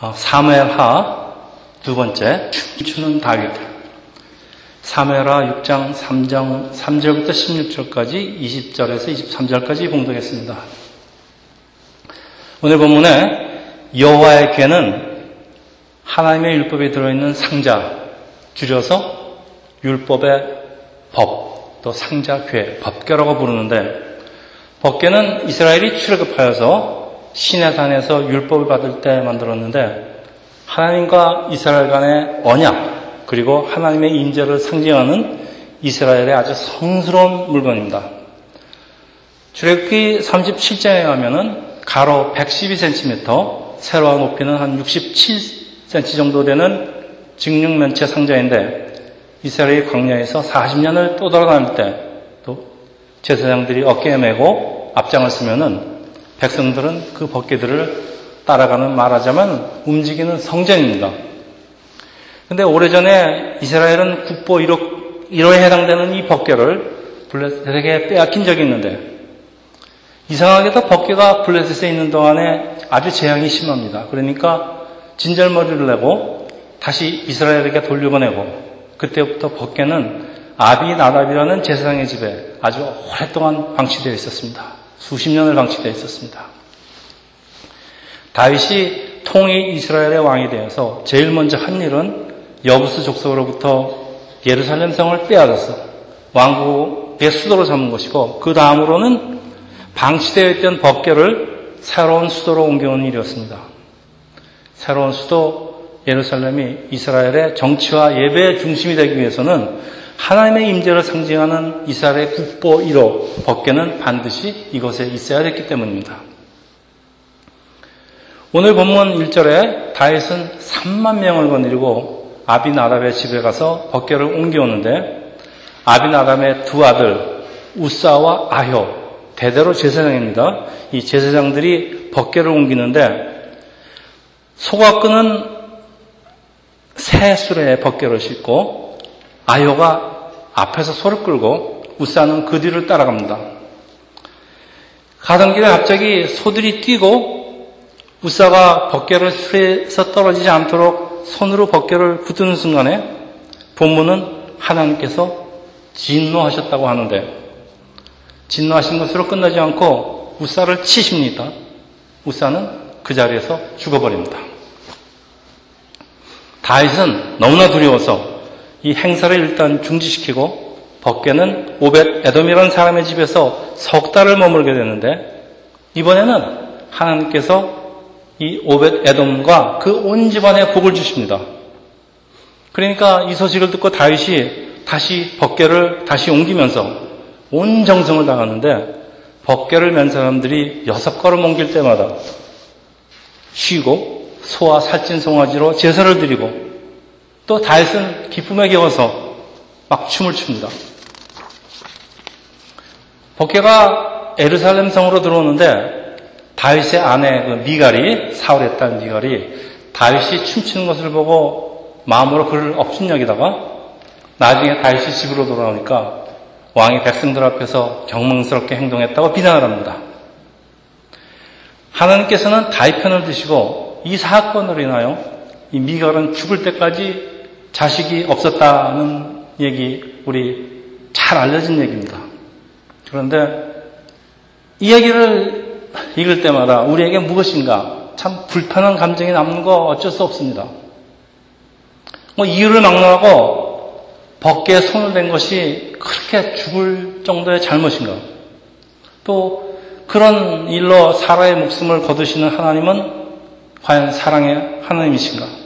어, 사무엘하 두 번째 추는 다윗 사무엘하 6장 3장 3절부터 16절까지 20절에서 23절까지 봉독했습니다. 오늘 본문에 여호와의 괴는 하나님의 율법에 들어있는 상자 줄여서 율법의 법, 또 상자 괴, 법궤라고 부르는데 법궤는 이스라엘이 출애굽하여서 시내산에서 율법을 받을 때 만들었는데 하나님과 이스라엘 간의 언약 그리고 하나님의 인재를 상징하는 이스라엘의 아주 성스러운 물건입니다. 출애굽기 37장에 가면은 가로 112cm, 세로와 높이는 한 67cm 정도 되는 직육면체 상자인데 이스라엘이 광야에서 40년을 떠돌아다닐 때 또 제사장들이 어깨에 메고 앞장을 쓰면은 백성들은 그 법계들을 따라가는 말하자면 움직이는 성전입니다. 근데 오래전에 이스라엘은 국보 1호, 1호에 해당되는 이 법계를 블레셋에게 빼앗긴 적이 있는데 이상하게도 법계가 블레셋에 있는 동안에 아주 재앙이 심합니다. 그러니까 진절머리를 내고 다시 이스라엘에게 돌려보내고 그때부터 법계는 아비 나답이라는 제사장의 집에 아주 오랫동안 방치되어 있었습니다. 수십 년을 방치되어 있었습니다. 다윗이 통일 이스라엘의 왕이 되어서 제일 먼저 한 일은 여부스 족속으로부터 예루살렘 성을 빼앗아서 왕국의 수도로 삼은 것이고 그 다음으로는 방치되어 있던 법계를 새로운 수도로 옮겨온 일이었습니다. 새로운 수도 예루살렘이 이스라엘의 정치와 예배의 중심이 되기 위해서는 하나님의 임재를 상징하는 이스라엘의 국보 1호 법계는 반드시 이곳에 있어야 됐기 때문입니다. 오늘 본문 1절에 다윗은 3만 명을 거느리고 아비나답의 집에 가서 법계를 옮겨오는데 아비나답의 두 아들 우사와 아효 대대로 제사장입니다. 이 제사장들이 법계를 옮기는데 소각근은 새 수레에 법계를 싣고 아효가 앞에서 소를 끌고 우사는 그 뒤를 따라갑니다. 가던 길에 갑자기 소들이 뛰고 우사가 벗개를 수에서 떨어지지 않도록 손으로 벗개를 붙드는 순간에 본문은 하나님께서 진노하셨다고 하는데 진노하신 것으로 끝나지 않고 우사를 치십니다. 우사는 그 자리에서 죽어버립니다. 다윗은 너무나 두려워서 이 행사를 일단 중지시키고 법계는 오벳 에돔이라는 사람의 집에서 석 달을 머물게 되는데 이번에는 하나님께서 이 오벳 에돔과 그 온 집안에 복을 주십니다. 그러니까 이 소식을 듣고 다윗이 다시 법계를 다시 옮기면서 온 정성을 당하는데 법계를 맨 사람들이 여섯 걸음 옮길 때마다 쉬고 소와 살찐 송아지로 제사를 드리고 또 다윗은 기쁨에 겨워서 막 춤을 춥니다. 복개가 에르살렘 성으로 들어오는데 다윗의 아내 그 미갈이 사울의 딸 미갈이 다윗이 춤추는 것을 보고 마음으로 그를 업신여기다가 나중에 다윗이 집으로 돌아오니까 왕이 백성들 앞에서 경망스럽게 행동했다고 비난을 합니다. 하나님께서는 다윗 편을 드시고 이 사건으로 인하여 이 미갈은 죽을 때까지 자식이 없었다는 얘기 우리 잘 알려진 얘기입니다. 그런데 이 얘기를 읽을 때마다 우리에게 무엇인가 참 불편한 감정이 남는 거 어쩔 수 없습니다. 뭐 이유를 막론하고 벗게 손을 댄 것이 그렇게 죽을 정도의 잘못인가? 또 그런 일로 사라의 목숨을 거두시는 하나님은 과연 사랑의 하나님이신가?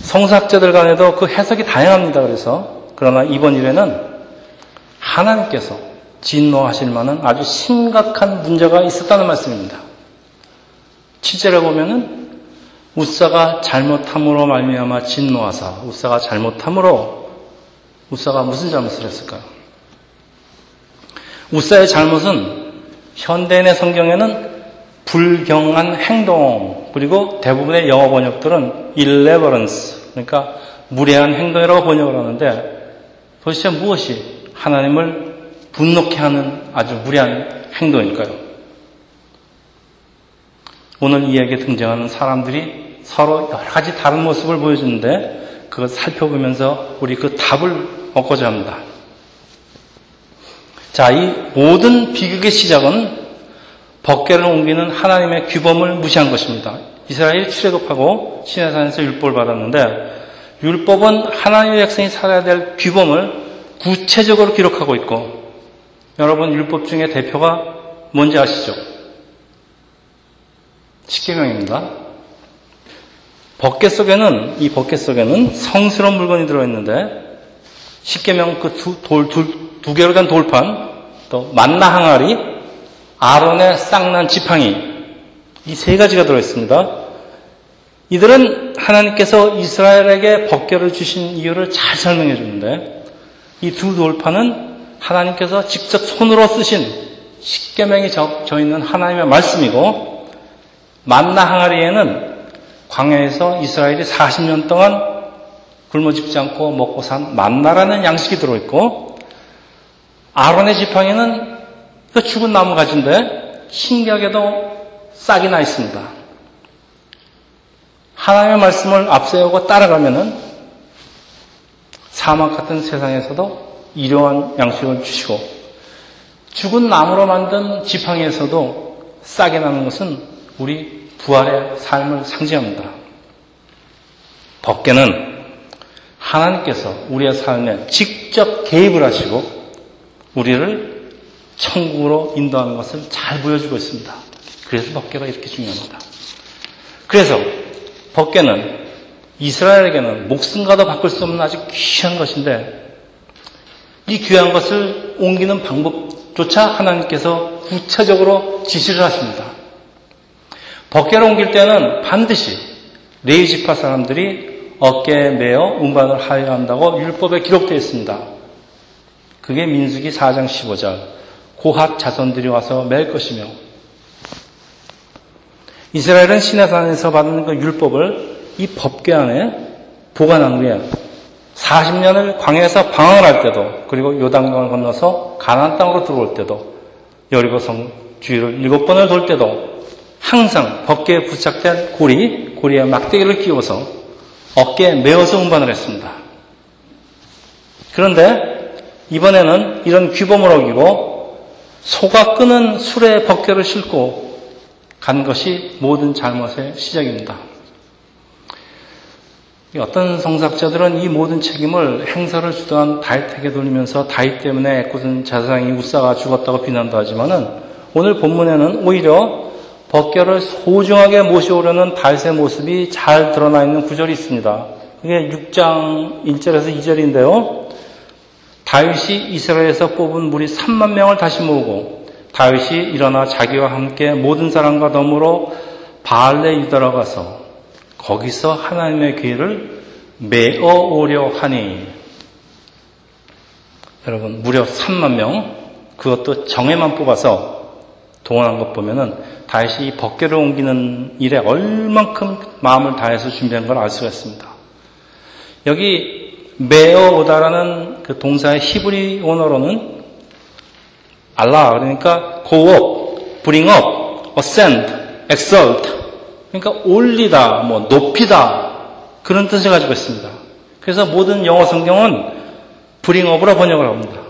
성사학자들 간에도 그 해석이 다양합니다. 그래서 그러나 이번 일에는 하나님께서 진노하실 만한 아주 심각한 문제가 있었다는 말씀입니다. 7절에 보면은 우사가 잘못함으로 말미암아 진노하사 우사가 잘못함으로 우사가 무슨 잘못을 했을까요? 우사의 잘못은 현대인의 성경에는 불경한 행동 그리고 대부분의 영어 번역들은 irreverence 그러니까 무례한 행동이라고 번역을 하는데 도대체 무엇이 하나님을 분노케 하는 아주 무례한 행동일까요? 오늘 이야기에 등장하는 사람들이 서로 여러 가지 다른 모습을 보여주는데 그걸 살펴보면서 우리 그 답을 얻고자 합니다. 자, 이 모든 비극의 시작은 법계를 옮기는 하나님의 규범을 무시한 것입니다. 이스라엘이 출애굽하고 시내산에서 율법을 받았는데 율법은 하나님의 백성이 살아야 될 규범을 구체적으로 기록하고 있고 여러분 율법 중에 대표가 뭔지 아시죠? 십계명입니다. 법계 속에는 이 법계 속에는 성스러운 물건이 들어있는데 십계명 그두두 개로 된 돌판 또 만나 항아리 아론의 쌍난 지팡이 이 세 가지가 들어있습니다. 이들은 하나님께서 이스라엘에게 법계를 주신 이유를 잘 설명해 주는데 이 두 돌판은 하나님께서 직접 손으로 쓰신 십계명이 져 있는 하나님의 말씀이고 만나 항아리에는 광야에서 이스라엘이 40년 동안 굶어 죽지 않고 먹고 산 만나라는 양식이 들어있고 아론의 지팡이는 그 죽은 나무 가지인데 신기하게도 싹이 나 있습니다. 하나님의 말씀을 앞세우고 따라가면은 사막 같은 세상에서도 일용한 양식을 주시고 죽은 나무로 만든 지팡이에서도 싹이 나는 것은 우리 부활의 삶을 상징합니다. 법계는 하나님께서 우리의 삶에 직접 개입을 하시고 우리를 천국으로 인도하는 것을 잘 보여주고 있습니다. 그래서 법계가 이렇게 중요합니다. 그래서 법계는 이스라엘에게는 목숨과도 바꿀 수 없는 아주 귀한 것인데 이 귀한 것을 옮기는 방법조차 하나님께서 구체적으로 지시를 하십니다. 법계를 옮길 때는 반드시 레이지파 사람들이 어깨에 매어 운반을 하여야 한다고 율법에 기록되어 있습니다. 그게 민수기 4장 15절 고핫 자손들이 와서 맬 것이며 이스라엘은 시내산에서 받은 그 율법을 이 법궤 안에 보관한 후에 40년을 광야에서 방황을 할 때도 그리고 요단강을 건너서 가나안 땅으로 들어올 때도 여리고성 주위를 일곱 번을 돌 때도 항상 법궤에 부착된 고리, 고리에 막대기를 끼워서 어깨에 메어서 운반을 했습니다. 그런데 이번에는 이런 규범을 어기고 소가 끄는 술에 법궤를 싣고 간 것이 모든 잘못의 시작입니다. 어떤 성삭자들은 이 모든 책임을 행사를 주도한 다윗에게 돌리면서 다윗 때문에 애꿎은 자상이 우사가 죽었다고 비난도 하지만은 오늘 본문에는 오히려 벗결을 소중하게 모셔오려는 다윗의 모습이 잘 드러나 있는 구절이 있습니다. 이게 6장 1절에서 2절인데요. 다윗이 이스라엘에서 뽑은 무리 3만 명을 다시 모으고 다윗이 일어나 자기와 함께 모든 사람과 더불어 바알레 유다로 가서 거기서 하나님의 기회를 메어 오려 하니 여러분 무려 3만 명 그것도 정예만 뽑아서 동원한 것 보면은 다윗이 법궤를 옮기는 일에 얼만큼 마음을 다해서 준비한 걸 알 수가 있습니다. 여기 메어 오다라는 그 동사의 히브리 원어로는 알라 그러니까 go up, bring up, ascend, exalt 그러니까 올리다, 뭐 높이다 그런 뜻을 가지고 있습니다. 그래서 모든 영어 성경은 bring up으로 번역을 합니다.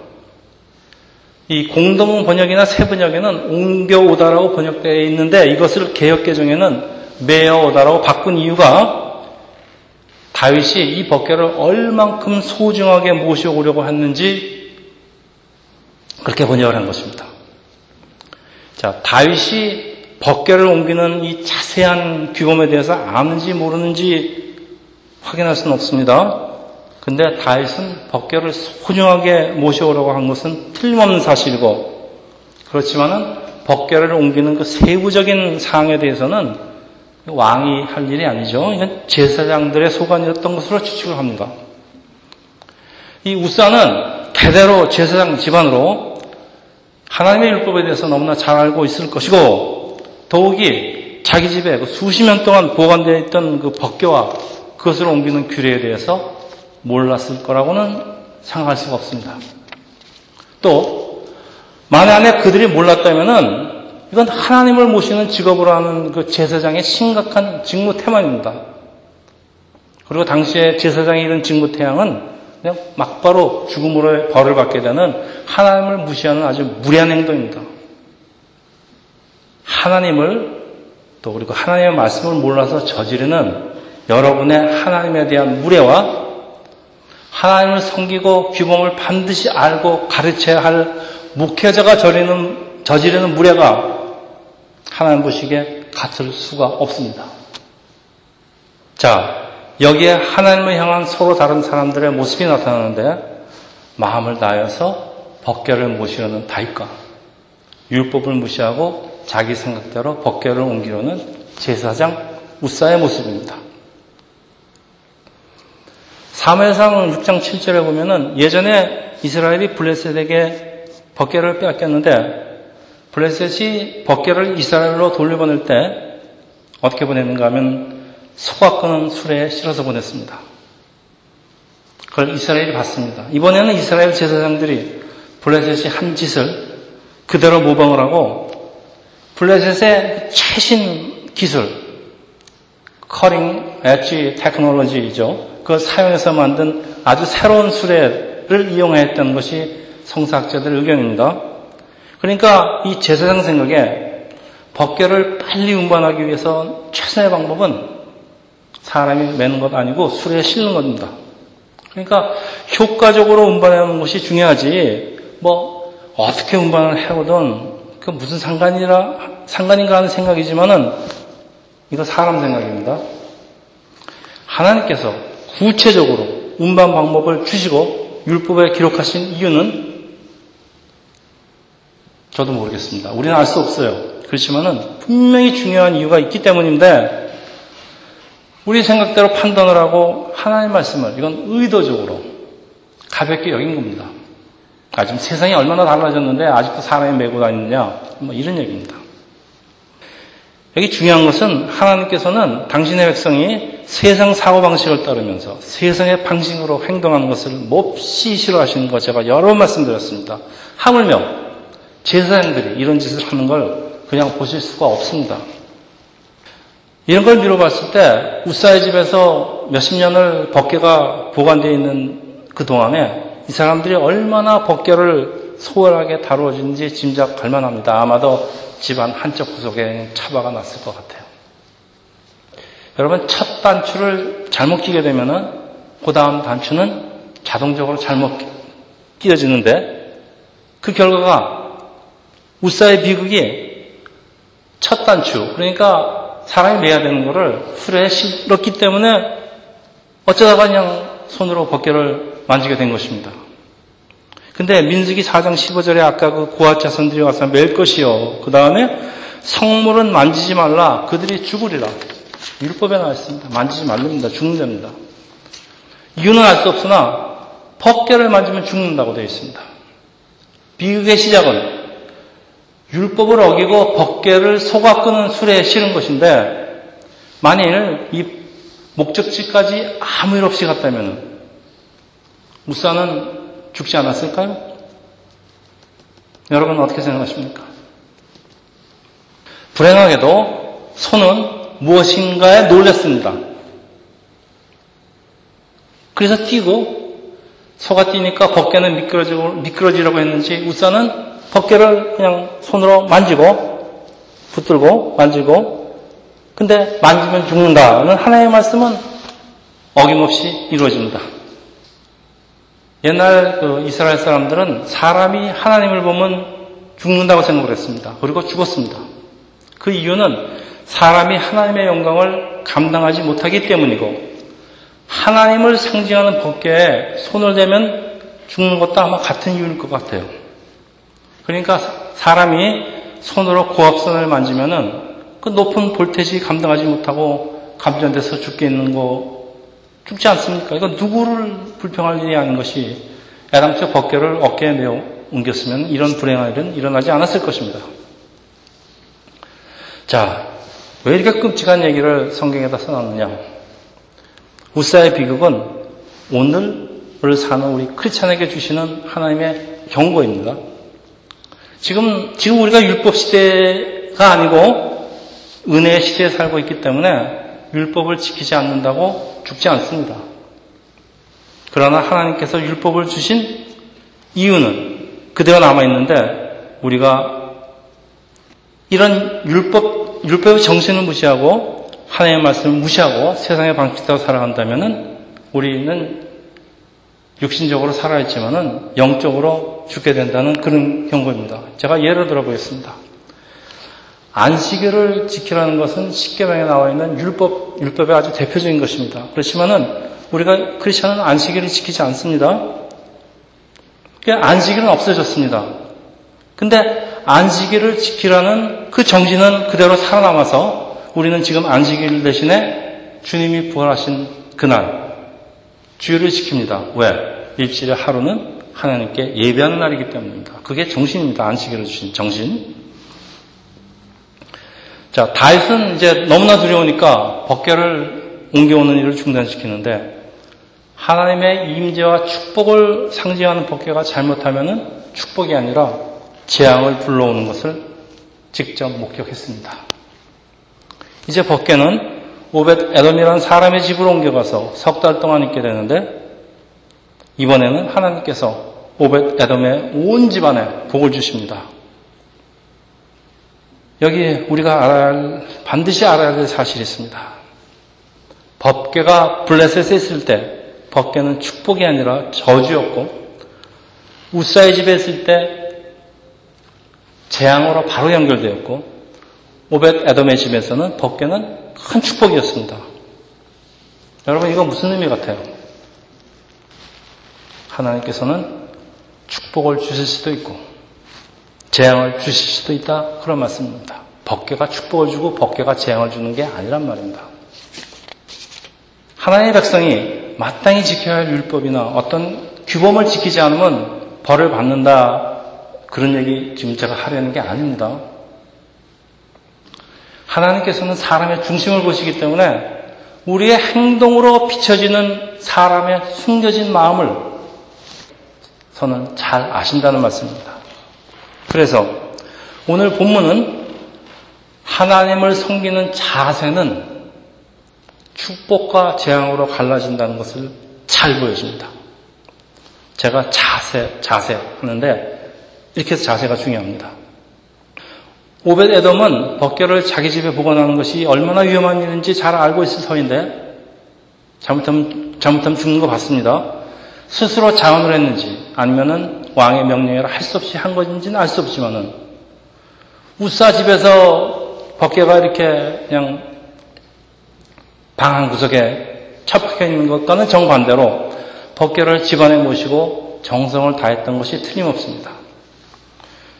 이 공동 번역이나 새 번역에는 옮겨오다라고 번역되어 있는데 이것을 개혁 개정에는 메어오다라고 바꾼 이유가 다윗이 이 법궤를 얼만큼 소중하게 모셔오려고 했는지 그렇게 번역을 한 것입니다. 자, 다윗이 법궤를 옮기는 이 자세한 규범에 대해서 아는지 모르는지 확인할 수는 없습니다. 근데 다윗은 법궤를 소중하게 모셔오라고 한 것은 틀림없는 사실이고 그렇지만은 법궤를 옮기는 그 세부적인 사항에 대해서는 왕이 할 일이 아니죠. 이건 제사장들의 소관이었던 것으로 추측을 합니다. 이 우사는 대대로 제사장 집안으로 하나님의 율법에 대해서 너무나 잘 알고 있을 것이고 더욱이 자기 집에 그 수십 년 동안 보관되어 있던 그 법궤와 그것을 옮기는 규례에 대해서 몰랐을 거라고는 생각할 수가 없습니다. 또 만약에 그들이 몰랐다면은 이건 하나님을 모시는 직업으로 하는 그 제사장의 심각한 직무 태만입니다. 그리고 당시에 제사장이 이런 직무 태양은 그냥 막바로 죽음으로 벌을 받게 되는 하나님을 무시하는 아주 무례한 행동입니다. 하나님을 또 그리고 하나님의 말씀을 몰라서 저지르는 여러분의 하나님에 대한 무례와 하나님을 섬기고 규범을 반드시 알고 가르쳐야 할 목회자가 저리는, 저지르는 무례가 하나님 보시기에 같을 수가 없습니다. 자, 여기에 하나님을 향한 서로 다른 사람들의 모습이 나타나는데 마음을 다해서 법계를 모시려는 다윗과 율법을 무시하고 자기 생각대로 법계를 옮기려는 제사장 우사의 모습입니다. 사무엘상 6장 7절에 보면은 예전에 이스라엘이 블레셋에게 법계를 빼앗겼는데 블레셋이 법계를 이스라엘로 돌려보낼 때 어떻게 보냈는가 하면 소가 끄는 수레에 실어서 보냈습니다. 그걸 이스라엘이 봤습니다. 이번에는 이스라엘 제사장들이 블레셋이 한 짓을 그대로 모방을 하고 블레셋의 최신 기술, 커링 엣지 테크놀로지죠. 그걸 사용해서 만든 아주 새로운 수레를 이용했던 것이 성사학자들 의견입니다. 그러니까 이 제사장 생각에 법계를 빨리 운반하기 위해서 최선의 방법은 사람이 매는 것 아니고 수레에 실는 겁니다. 그러니까 효과적으로 운반하는 것이 중요하지 뭐 어떻게 운반을 해오든 그 무슨 상관이라 상관인가 하는 생각이지만은 이거 사람 생각입니다. 하나님께서 구체적으로 운반 방법을 주시고 율법에 기록하신 이유는 저도 모르겠습니다. 우리는 알 수 없어요. 그렇지만은 분명히 중요한 이유가 있기 때문인데 우리 생각대로 판단을 하고 하나님 말씀을 이건 의도적으로 가볍게 여긴 겁니다. 아, 지금 세상이 얼마나 달라졌는데 아직도 사람이 메고 다니느냐 뭐 이런 얘기입니다. 여기 중요한 것은 하나님께서는 당신의 백성이 세상 사고방식을 따르면서 세상의 방식으로 행동하는 것을 몹시 싫어하시는 것 제가 여러 번 말씀드렸습니다. 하물며 제사장들이 이런 짓을 하는 걸 그냥 보실 수가 없습니다. 이런 걸 미뤄봤을 때 우사의 집에서 몇십 년을 법계가 보관되어 있는 그 동안에 이 사람들이 얼마나 법계를 소홀하게 다루어지는지 짐작할 만합니다. 아마도 집안 한쪽 구석에 차바가 났을 것 같아요. 여러분 첫 단추를 잘못 끼게 되면은 그 다음 단추는 자동적으로 잘못 끼어지는데 그 결과가 우사의 비극이 첫 단추 그러니까 사람이 매야 되는 것을 수레에 실었기 때문에 어쩌다가 그냥 손으로 벗개를 만지게 된 것입니다. 근데 민수기 4장 15절에 아까 그 고아 자손들이 와서 맬 것이요. 그 다음에 성물은 만지지 말라. 그들이 죽으리라. 율법에 나와 있습니다. 만지지 말랍니다. 죽는답니다. 이유는 알 수 없으나 벗개를 만지면 죽는다고 되어 있습니다. 비극의 시작은 율법을 어기고 법계를 속아 끄는 술에 실은 것인데 만일 이 목적지까지 아무 일 없이 갔다면 무사는 죽지 않았을까요? 여러분 어떻게 생각하십니까? 불행하게도 손은 무엇인가에 놀랐습니다. 그래서 뛰고 소가 뛰니까 벗개는 미끄러지려고 했는지 우사는 법계를 그냥 손으로 만지고 붙들고 만지고 근데 만지면 죽는다는 하나의 말씀은 어김없이 이루어집니다. 옛날 그 이스라엘 사람들은 사람이 하나님을 보면 죽는다고 생각을 했습니다. 그리고 죽었습니다. 그 이유는 사람이 하나님의 영광을 감당하지 못하기 때문이고 하나님을 상징하는 법계에 손을 대면 죽는 것도 아마 같은 이유일 것 같아요. 그러니까 사람이 손으로 고압선을 만지면은 그 높은 볼테지 감당하지 못하고 감전돼서 죽게 있는 거 죽지 않습니까? 이거 누구를 불평할 일이 아닌 것이 애당초 법계를 어깨에 메어 옮겼으면 이런 불행한 일은 일어나지 않았을 것입니다. 자, 왜 이렇게 끔찍한 얘기를 성경에다 써놨느냐? 우사의 비극은 오늘을 사는 우리 크리스찬에게 주시는 하나님의 경고입니다. 지금, 지금 우리가 율법 시대에 율법가 아니고 은혜의 시대에 살고 있기 때문에 율법을 지키지 않는다고 죽지 않습니다. 그러나 하나님께서 율법을 주신 이유는 그대로 남아있는데 우리가 이런 율법, 율법의 정신을 무시하고 하나님의 말씀을 무시하고 세상의 방식대로 살아간다면 우리는 육신적으로 살아있지만은 영적으로 죽게 된다는 그런 경고입니다. 제가 예를 들어 보겠습니다. 안식일을 지키라는 것은 십계명에 나와 있는 율법 율법의 아주 대표적인 것입니다. 그렇지만은 우리가 크리스천은 안식일을 지키지 않습니다. 안식일은 없어졌습니다. 근데 안식일을 지키라는 그 정신은 그대로 살아남아서 우리는 지금 안식일 대신에 주님이 부활하신 그날 주일을 지킵니다. 왜? 일주일의 하루는 하나님께 예배하는 날이기 때문입니다. 그게 정신입니다. 안식일을 주신 정신. 자, 다윗은 이제 너무나 두려우니까 법궤를 옮겨오는 일을 중단시키는데 하나님의 임재와 축복을 상징하는 법궤가 잘못하면 축복이 아니라 재앙을 불러오는 것을 직접 목격했습니다. 이제 법궤는 오벳 에돔이라는 사람의 집으로 옮겨가서 석 달 동안 있게 되는데 이번에는 하나님께서 오벳 에돔의 온 집안에 복을 주십니다. 여기 우리가 알아야 반드시 알아야 될 사실이 있습니다. 법계가 블레셋에 있을 때 법계는 축복이 아니라 저주였고 우사의 집에 있을 때 재앙으로 바로 연결되었고 오벳 에돔의 집에서는 법계는 큰 축복이었습니다. 여러분 이거 무슨 의미 같아요? 하나님께서는 축복을 주실 수도 있고 재앙을 주실 수도 있다 그런 말씀입니다. 법계가 축복을 주고 법계가 재앙을 주는 게 아니란 말입니다. 하나님의 백성이 마땅히 지켜야 할 율법이나 어떤 규범을 지키지 않으면 벌을 받는다 그런 얘기 지금 제가 하려는 게 아닙니다. 하나님께서는 사람의 중심을 보시기 때문에 우리의 행동으로 비춰지는 사람의 숨겨진 마음을 저는 잘 아신다는 말씀입니다. 그래서 오늘 본문은 하나님을 섬기는 자세는 축복과 재앙으로 갈라진다는 것을 잘 보여줍니다. 제가 자세, 자세 하는데 이렇게 해서 자세가 중요합니다. 오벳 에돔은 벗개를 자기 집에 보관하는 것이 얼마나 위험한 일인지 잘 알고 있을 터인데 잘못하면, 잘못하면 죽는 거 봤습니다. 스스로 자원을 했는지 아니면은 왕의 명령이라 할 수 없이 한 것인지는 알 수 없지만은 우사 집에서 벗개가 이렇게 그냥 방 한 구석에 처박혀 있는 것과는 정반대로 벗개를 집안에 모시고 정성을 다했던 것이 틀림없습니다.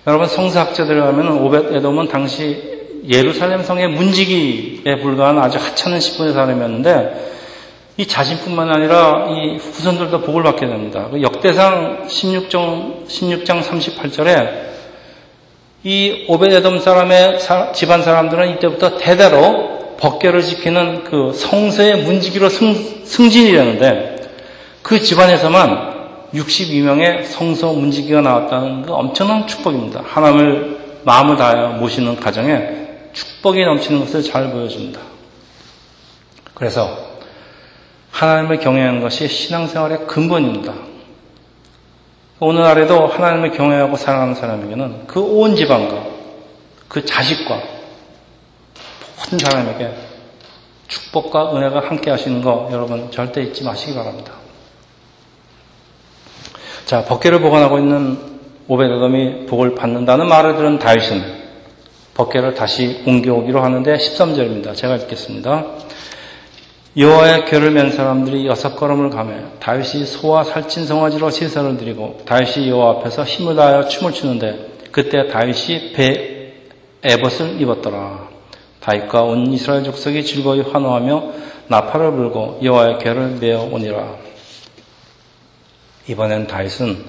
여러분 성사학자들에 하면 오벳 에돔은 당시 예루살렘 성의 문지기에 불과한 아주 하찮은 10분의 사람이었는데 이 자신뿐만 아니라 이 후손들도 복을 받게 됩니다. 그 역대상 16장, 16장 38절에 이 오벳 에돔 사람의 집안 사람들은 이때부터 대대로 법계를 지키는 그 성서의 문지기로 승, 승진이라는데 그 집안에서만 62명의 성서 문지기가 나왔다는 그 엄청난 축복입니다. 하나님을 마음을 다하여 모시는 가정에 축복이 넘치는 것을 잘 보여줍니다. 그래서 하나님을 경외하는 것이 신앙생활의 근본입니다. 오늘날에도 하나님을 경외하고 사랑하는 사람에게는 그 온 집안과 그 자식과 모든 사람에게 축복과 은혜가 함께 하시는 거 여러분 절대 잊지 마시기 바랍니다. 자, 법계를 보관하고 있는 오베드돔이 복을 받는다는 말을 들은 다윗은 법계를 다시 옮겨오기로 하는데 13절입니다. 제가 읽겠습니다. 여호와의 궤를 맨 사람들이 여섯 걸음을 가며 다윗이 소와 살찐 송아지로 제사를 드리고 다윗이 여호와 앞에서 힘을 다하여 춤을 추는데 그때 다윗이 배 에봇을 입었더라. 다윗과 온 이스라엘 족속이 즐거이 환호하며 나팔을 불고 여호와의 궤를 메어 오니라. 이번엔 다윗은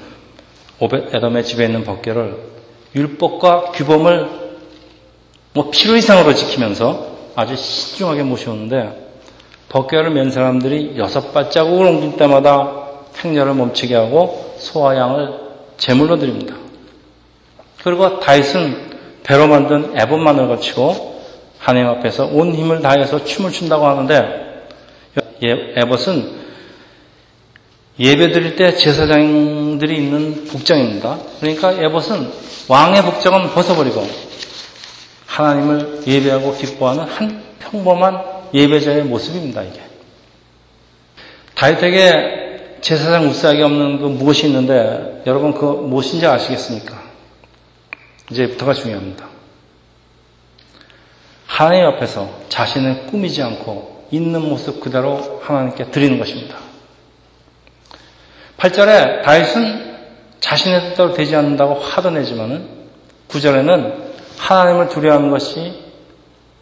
오벳 에돔의 집에 있는 법궤를 율법과 규범을 뭐 필요 이상으로 지키면서 아주 신중하게 모셔오는데 법궤를 맨 사람들이 여섯 발자국을 옮길 때마다 행렬을 멈추게 하고 소와 양을 제물로 드립니다. 그리고 다윗은 배로 만든 에봇만을 거치고 하나님 앞에서 온 힘을 다해서 춤을 춘다고 하는데 에봇은 예배 드릴 때 제사장들이 있는 복장입니다. 그러니까 에봇은 왕의 복장은 벗어버리고 하나님을 예배하고 기뻐하는 한 평범한 예배자의 모습입니다, 이게. 다윗에게 제사장 우싸기 없는 그 무엇이 있는데 여러분 그 무엇인지 아시겠습니까? 이제부터가 중요합니다. 하나님 앞에서 자신을 꾸미지 않고 있는 모습 그대로 하나님께 드리는 것입니다. 8절에 다윗은 자신의 뜻대로 되지 않는다고 화도 내지만은 9절에는 하나님을 두려워하는 것이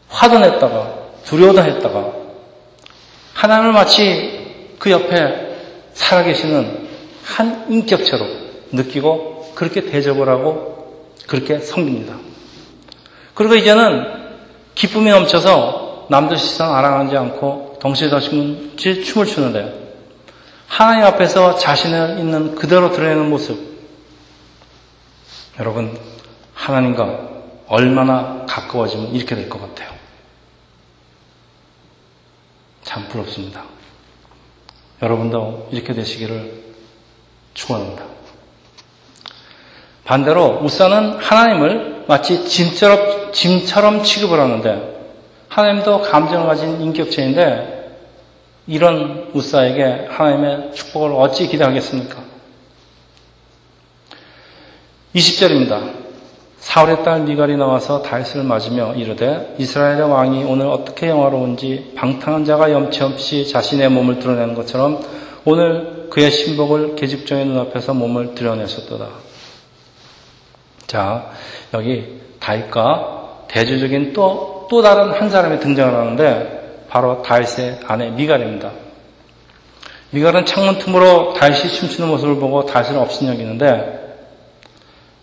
화도 냈다가 두려워도 했다가 하나님을 마치 그 옆에 살아계시는 한 인격체로 느끼고 그렇게 대접을 하고 그렇게 섬깁니다. 그리고 이제는 기쁨이 넘쳐서 남들 시선 알아가지 않고 덩실덩실 춤을 추는데 하나님 앞에서 자신을 있는 그대로 드러내는 모습 여러분 하나님과 얼마나 가까워지면 이렇게 될 것 같아요. 참 부럽습니다. 여러분도 이렇게 되시기를 축원합니다. 반대로 우사는 하나님을 마치 짐처럼, 짐처럼 취급을 하는데 하나님도 감정을 가진 인격체인데 이런 우사에게 하나님의 축복을 어찌 기대하겠습니까? 20절입니다. 사울의 딸 미갈이 나와서 다윗을 맞으며 이르되 이스라엘의 왕이 오늘 어떻게 영화로운지 방탕한 자가 염치 없이 자신의 몸을 드러내는 것처럼 오늘 그의 신복을 계집종의 눈앞에서 몸을 드러내셨도다. 자, 여기 다윗과 대조적인 또, 또 다른 한 사람이 등장을 하는데 바로 다윗의 아내 미갈입니다. 미갈은 창문 틈으로 다윗이 춤추는 모습을 보고 다윗을 업신여기는데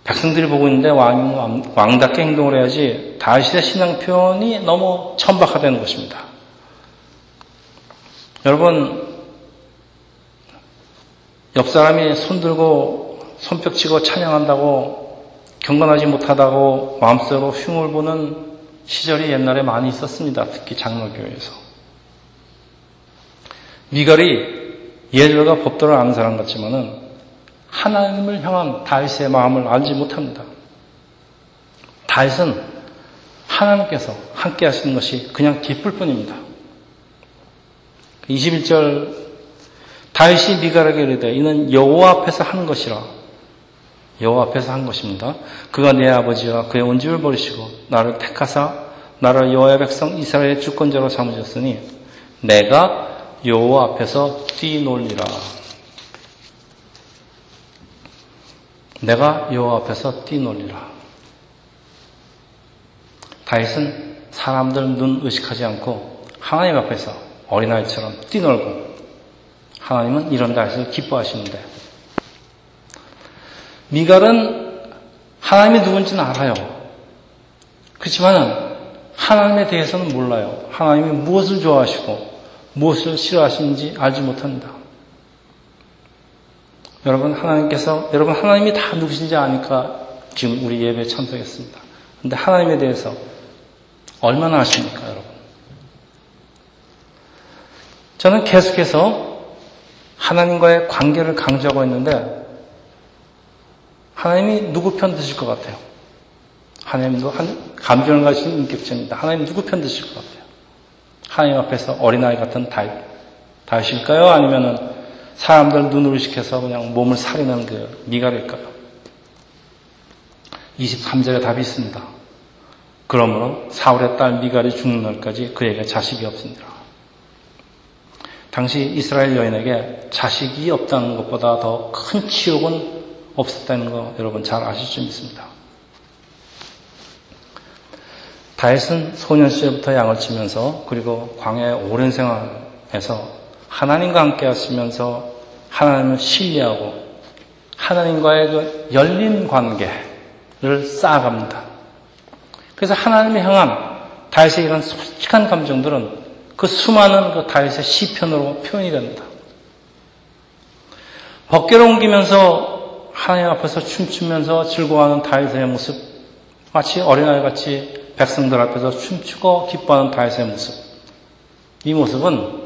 백성들이 보고 있는데 왕, 왕 답게 행동을 해야지 다윗의 신앙 표현이 너무 천박하다는 것입니다. 여러분, 옆 사람이 손 들고 손뼉 치고 찬양한다고 경건하지 못하다고 마음속으로 흉을 보는 시절이 옛날에 많이 있었습니다. 특히 장로교회에서. 미갈이 예절과 법도를 아는 사람 같지만은 하나님을 향한 다윗의 마음을 알지 못합니다. 다윗은 하나님께서 함께 하시는 것이 그냥 기쁠 뿐입니다. 21절 다윗이 미갈에게 이르되 이는 여호와 앞에서 하는 것이라 여호와 앞에서 한 것입니다. 그가 내 아버지와 그의 온 집을 버리시고 나를 택하사 나를 여호와의 백성 이스라엘의 주권자로 삼으셨으니 내가 여호와 앞에서 뛰놀리라. 내가 여호와 앞에서 뛰놀리라. 다윗은 사람들 눈 의식하지 않고 하나님 앞에서 어린아이처럼 뛰놀고 하나님은 이런 다윗을 기뻐하시는데 미갈은 하나님이 누군지는 알아요. 그렇지만 하나님에 대해서는 몰라요. 하나님이 무엇을 좋아하시고 무엇을 싫어하시는지 알지 못합니다. 여러분 하나님께서 여러분 하나님이 다 누구신지 아니까 지금 우리 예배에 참석했습니다. 근데 하나님에 대해서 얼마나 아십니까, 여러분? 저는 계속해서 하나님과의 관계를 강조하고 있는데 하나님이 누구 편 드실 것 같아요? 하나님도 한 감정을 가진 인격체입니다. 하나님 누구 편 드실 것 같아요? 하나님 앞에서 어린아이 같은 다윗, 다윗일까요? 아니면은 사람들 눈으로 시켜서 그냥 몸을 살리는 그 미갈일까요? 23절에 답이 있습니다. 그러므로 사울의 딸 미갈이 죽는 날까지 그에게 자식이 없습니다. 당시 이스라엘 여인에게 자식이 없다는 것보다 더 큰 치욕은 없었다는 거 여러분 잘 아실 수 있습니다. 다윗은 소년 시절부터 양을 치면서 그리고 광야의 오랜 생활에서 하나님과 함께 하시면서 하나님을 신뢰하고 하나님과의 그 열린 관계를 쌓아갑니다. 그래서 하나님을 향한 다윗의 이런 솔직한 감정들은 그 수많은 그 다윗의 시편으로 표현이 됩니다. 법계로 옮기면서 하나님 앞에서 춤추면서 즐거워하는 다윗의 모습 마치 어린아이 같이 백성들 앞에서 춤추고 기뻐하는 다윗의 모습. 이 모습은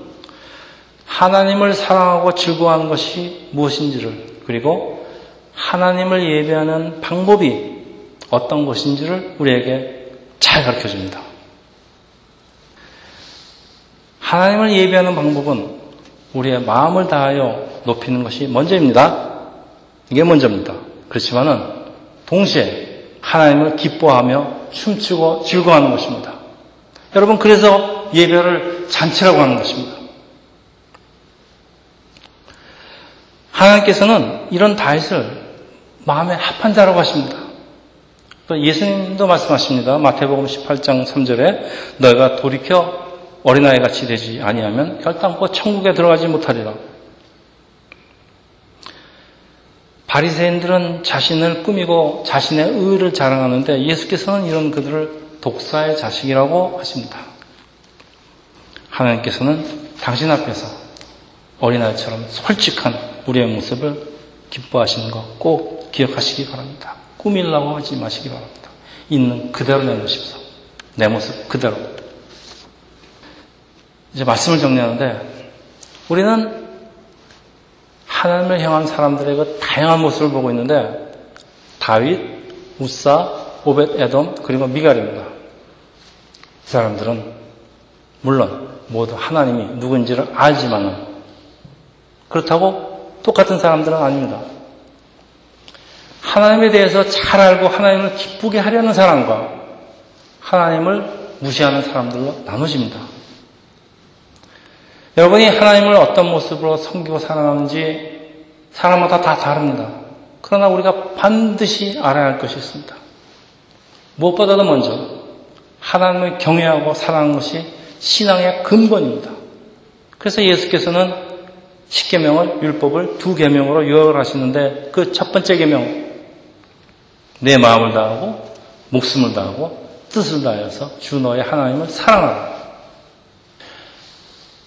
하나님을 사랑하고 즐거워하는 것이 무엇인지를 그리고 하나님을 예배하는 방법이 어떤 것인지를 우리에게 잘 가르쳐 줍니다. 하나님을 예배하는 방법은 우리의 마음을 다하여 높이는 것이 먼저입니다. 이게 먼저입니다. 그렇지만은 동시에 하나님을 기뻐하며 춤추고 즐거워하는 것입니다. 여러분 그래서 예배를 잔치라고 하는 것입니다. 하나님께서는 이런 다윗을 마음에 합한 자라고 하십니다. 예수님도 말씀하십니다. 마태복음 18장 3절에 너희가 돌이켜 어린아이 같이 되지 아니하면 결단코 천국에 들어가지 못하리라. 바리새인들은 자신을 꾸미고 자신의 의를 자랑하는데 예수께서는 이런 그들을 독사의 자식이라고 하십니다. 하나님께서는 당신 앞에서 어린아이처럼 솔직한 우리의 모습을 기뻐하시는 것꼭 기억하시기 바랍니다. 꾸밀라고 하지 마시기 바랍니다. 있는 그대로 내놓으십시오. 내 모습 그대로. 이제 말씀을 정리하는데 우리는 하나님을 향한 사람들의 그 다양한 모습을 보고 있는데 다윗, 우사, 오벳 에돔 그리고 미갈입니다. 이 사람들은 물론 모두 하나님이 누군지를 알지만은 그렇다고 똑같은 사람들은 아닙니다. 하나님에 대해서 잘 알고 하나님을 기쁘게 하려는 사람과 하나님을 무시하는 사람들로 나눠집니다. 여러분이 하나님을 어떤 모습으로 섬기고 사랑하는지 사람마다 다 다릅니다. 그러나 우리가 반드시 알아야 할 것이 있습니다. 무엇보다도 먼저 하나님을 경외하고 사랑하는 것이 신앙의 근본입니다. 그래서 예수께서는 십계명을 율법을 두 계명으로 요약을 하시는데 그 첫 번째 계명 내 마음을 다하고 목숨을 다하고 뜻을 다하여서 주 너의 하나님을 사랑하라.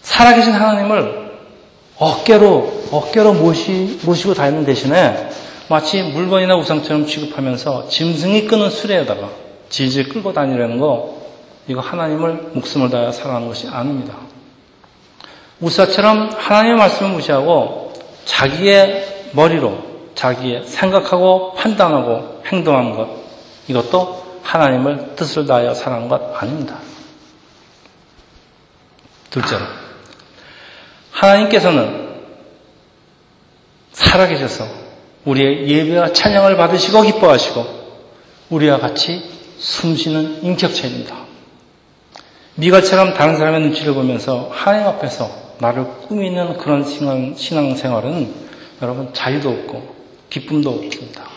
살아계신 하나님을 어깨로 어깨로 모시, 모시고 다니는 대신에 마치 물건이나 우상처럼 취급하면서 짐승이 끄는 수레에다가 질질 끌고 다니려는 거 이거 하나님을 목숨을 다해 사랑하는 것이 아닙니다. 우사처럼 하나님의 말씀을 무시하고 자기의 머리로 자기의 생각하고 판단하고 행동하는 것 이것도 하나님을 뜻을 다하여 사랑하는 것 아닙니다. 둘째로 하나님께서는 살아계셔서 우리의 예배와 찬양을 받으시고 기뻐하시고 우리와 같이 숨쉬는 인격체입니다. 미가처럼 다른 사람의 눈치를 보면서 하나님 앞에서 나를 꾸미는 그런 신앙생활은 여러분 자유도 없고 기쁨도 없습니다.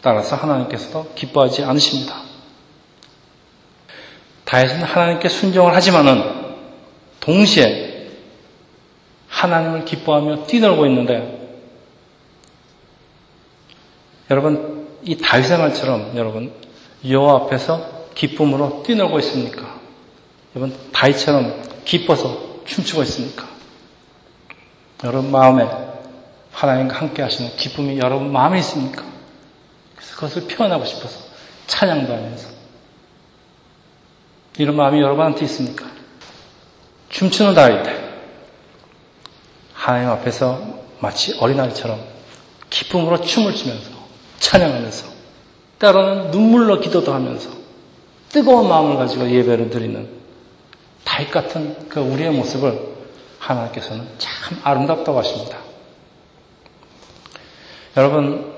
따라서 하나님께서도 기뻐하지 않으십니다. 다윗은 하나님께 순종을 하지만은 동시에 하나님을 기뻐하며 뛰놀고 있는데 여러분 이 다윗의 말처럼 여러분 여호와 앞에서 기쁨으로 뛰놀고 있습니까? 여러분 다윗처럼 기뻐서 춤추고 있습니까? 여러분 마음에 하나님과 함께 하시는 기쁨이 여러분 마음에 있습니까? 그래서 그것을 표현하고 싶어서 찬양도 하면서 이런 마음이 여러분한테 있습니까? 춤추는 다윗 하나님 앞에서 마치 어린아이처럼 기쁨으로 춤을 추면서 찬양하면서 때로는 눈물로 기도도 하면서 뜨거운 마음을 가지고 예배를 드리는 다윗 같은 그 우리의 모습을 하나님께서는 참 아름답다고 하십니다. 여러분,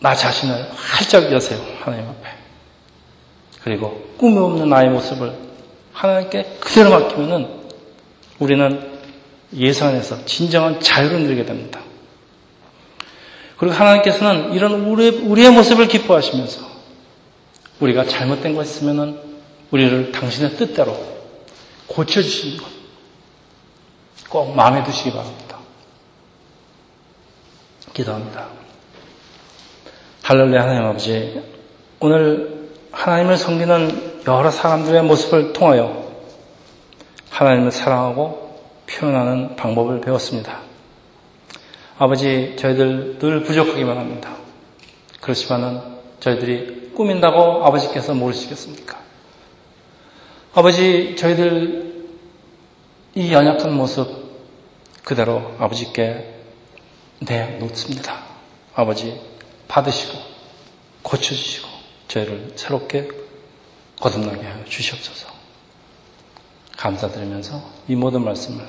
나 자신을 활짝 여세요. 하나님 앞에. 그리고 꿈이 없는 나의 모습을 하나님께 그대로 맡기면은 우리는 예산에서 진정한 자유를 누리게 됩니다. 그리고 하나님께서는 이런 우리, 우리의 모습을 기뻐하시면서 우리가 잘못된 것 있으면은 우리를 당신의 뜻대로 고쳐주시는 것 꼭 마음에 두시기 바랍니다. 기도합니다. 할렐루야 하나님 아버지 오늘 하나님을 섬기는 여러 사람들의 모습을 통하여 하나님을 사랑하고 표현하는 방법을 배웠습니다. 아버지 저희들 늘 부족하기만 합니다. 그렇지만은 저희들이 꾸민다고 아버지께서 모르시겠습니까? 아버지, 저희들 이 연약한 모습 그대로 아버지께 내놓습니다. 아버지, 받으시고, 고쳐주시고, 저희를 새롭게 거듭나게 하여 주시옵소서. 감사드리면서 이 모든 말씀을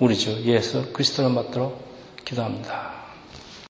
우리 주 예수 그리스도를 받들어 기도합니다.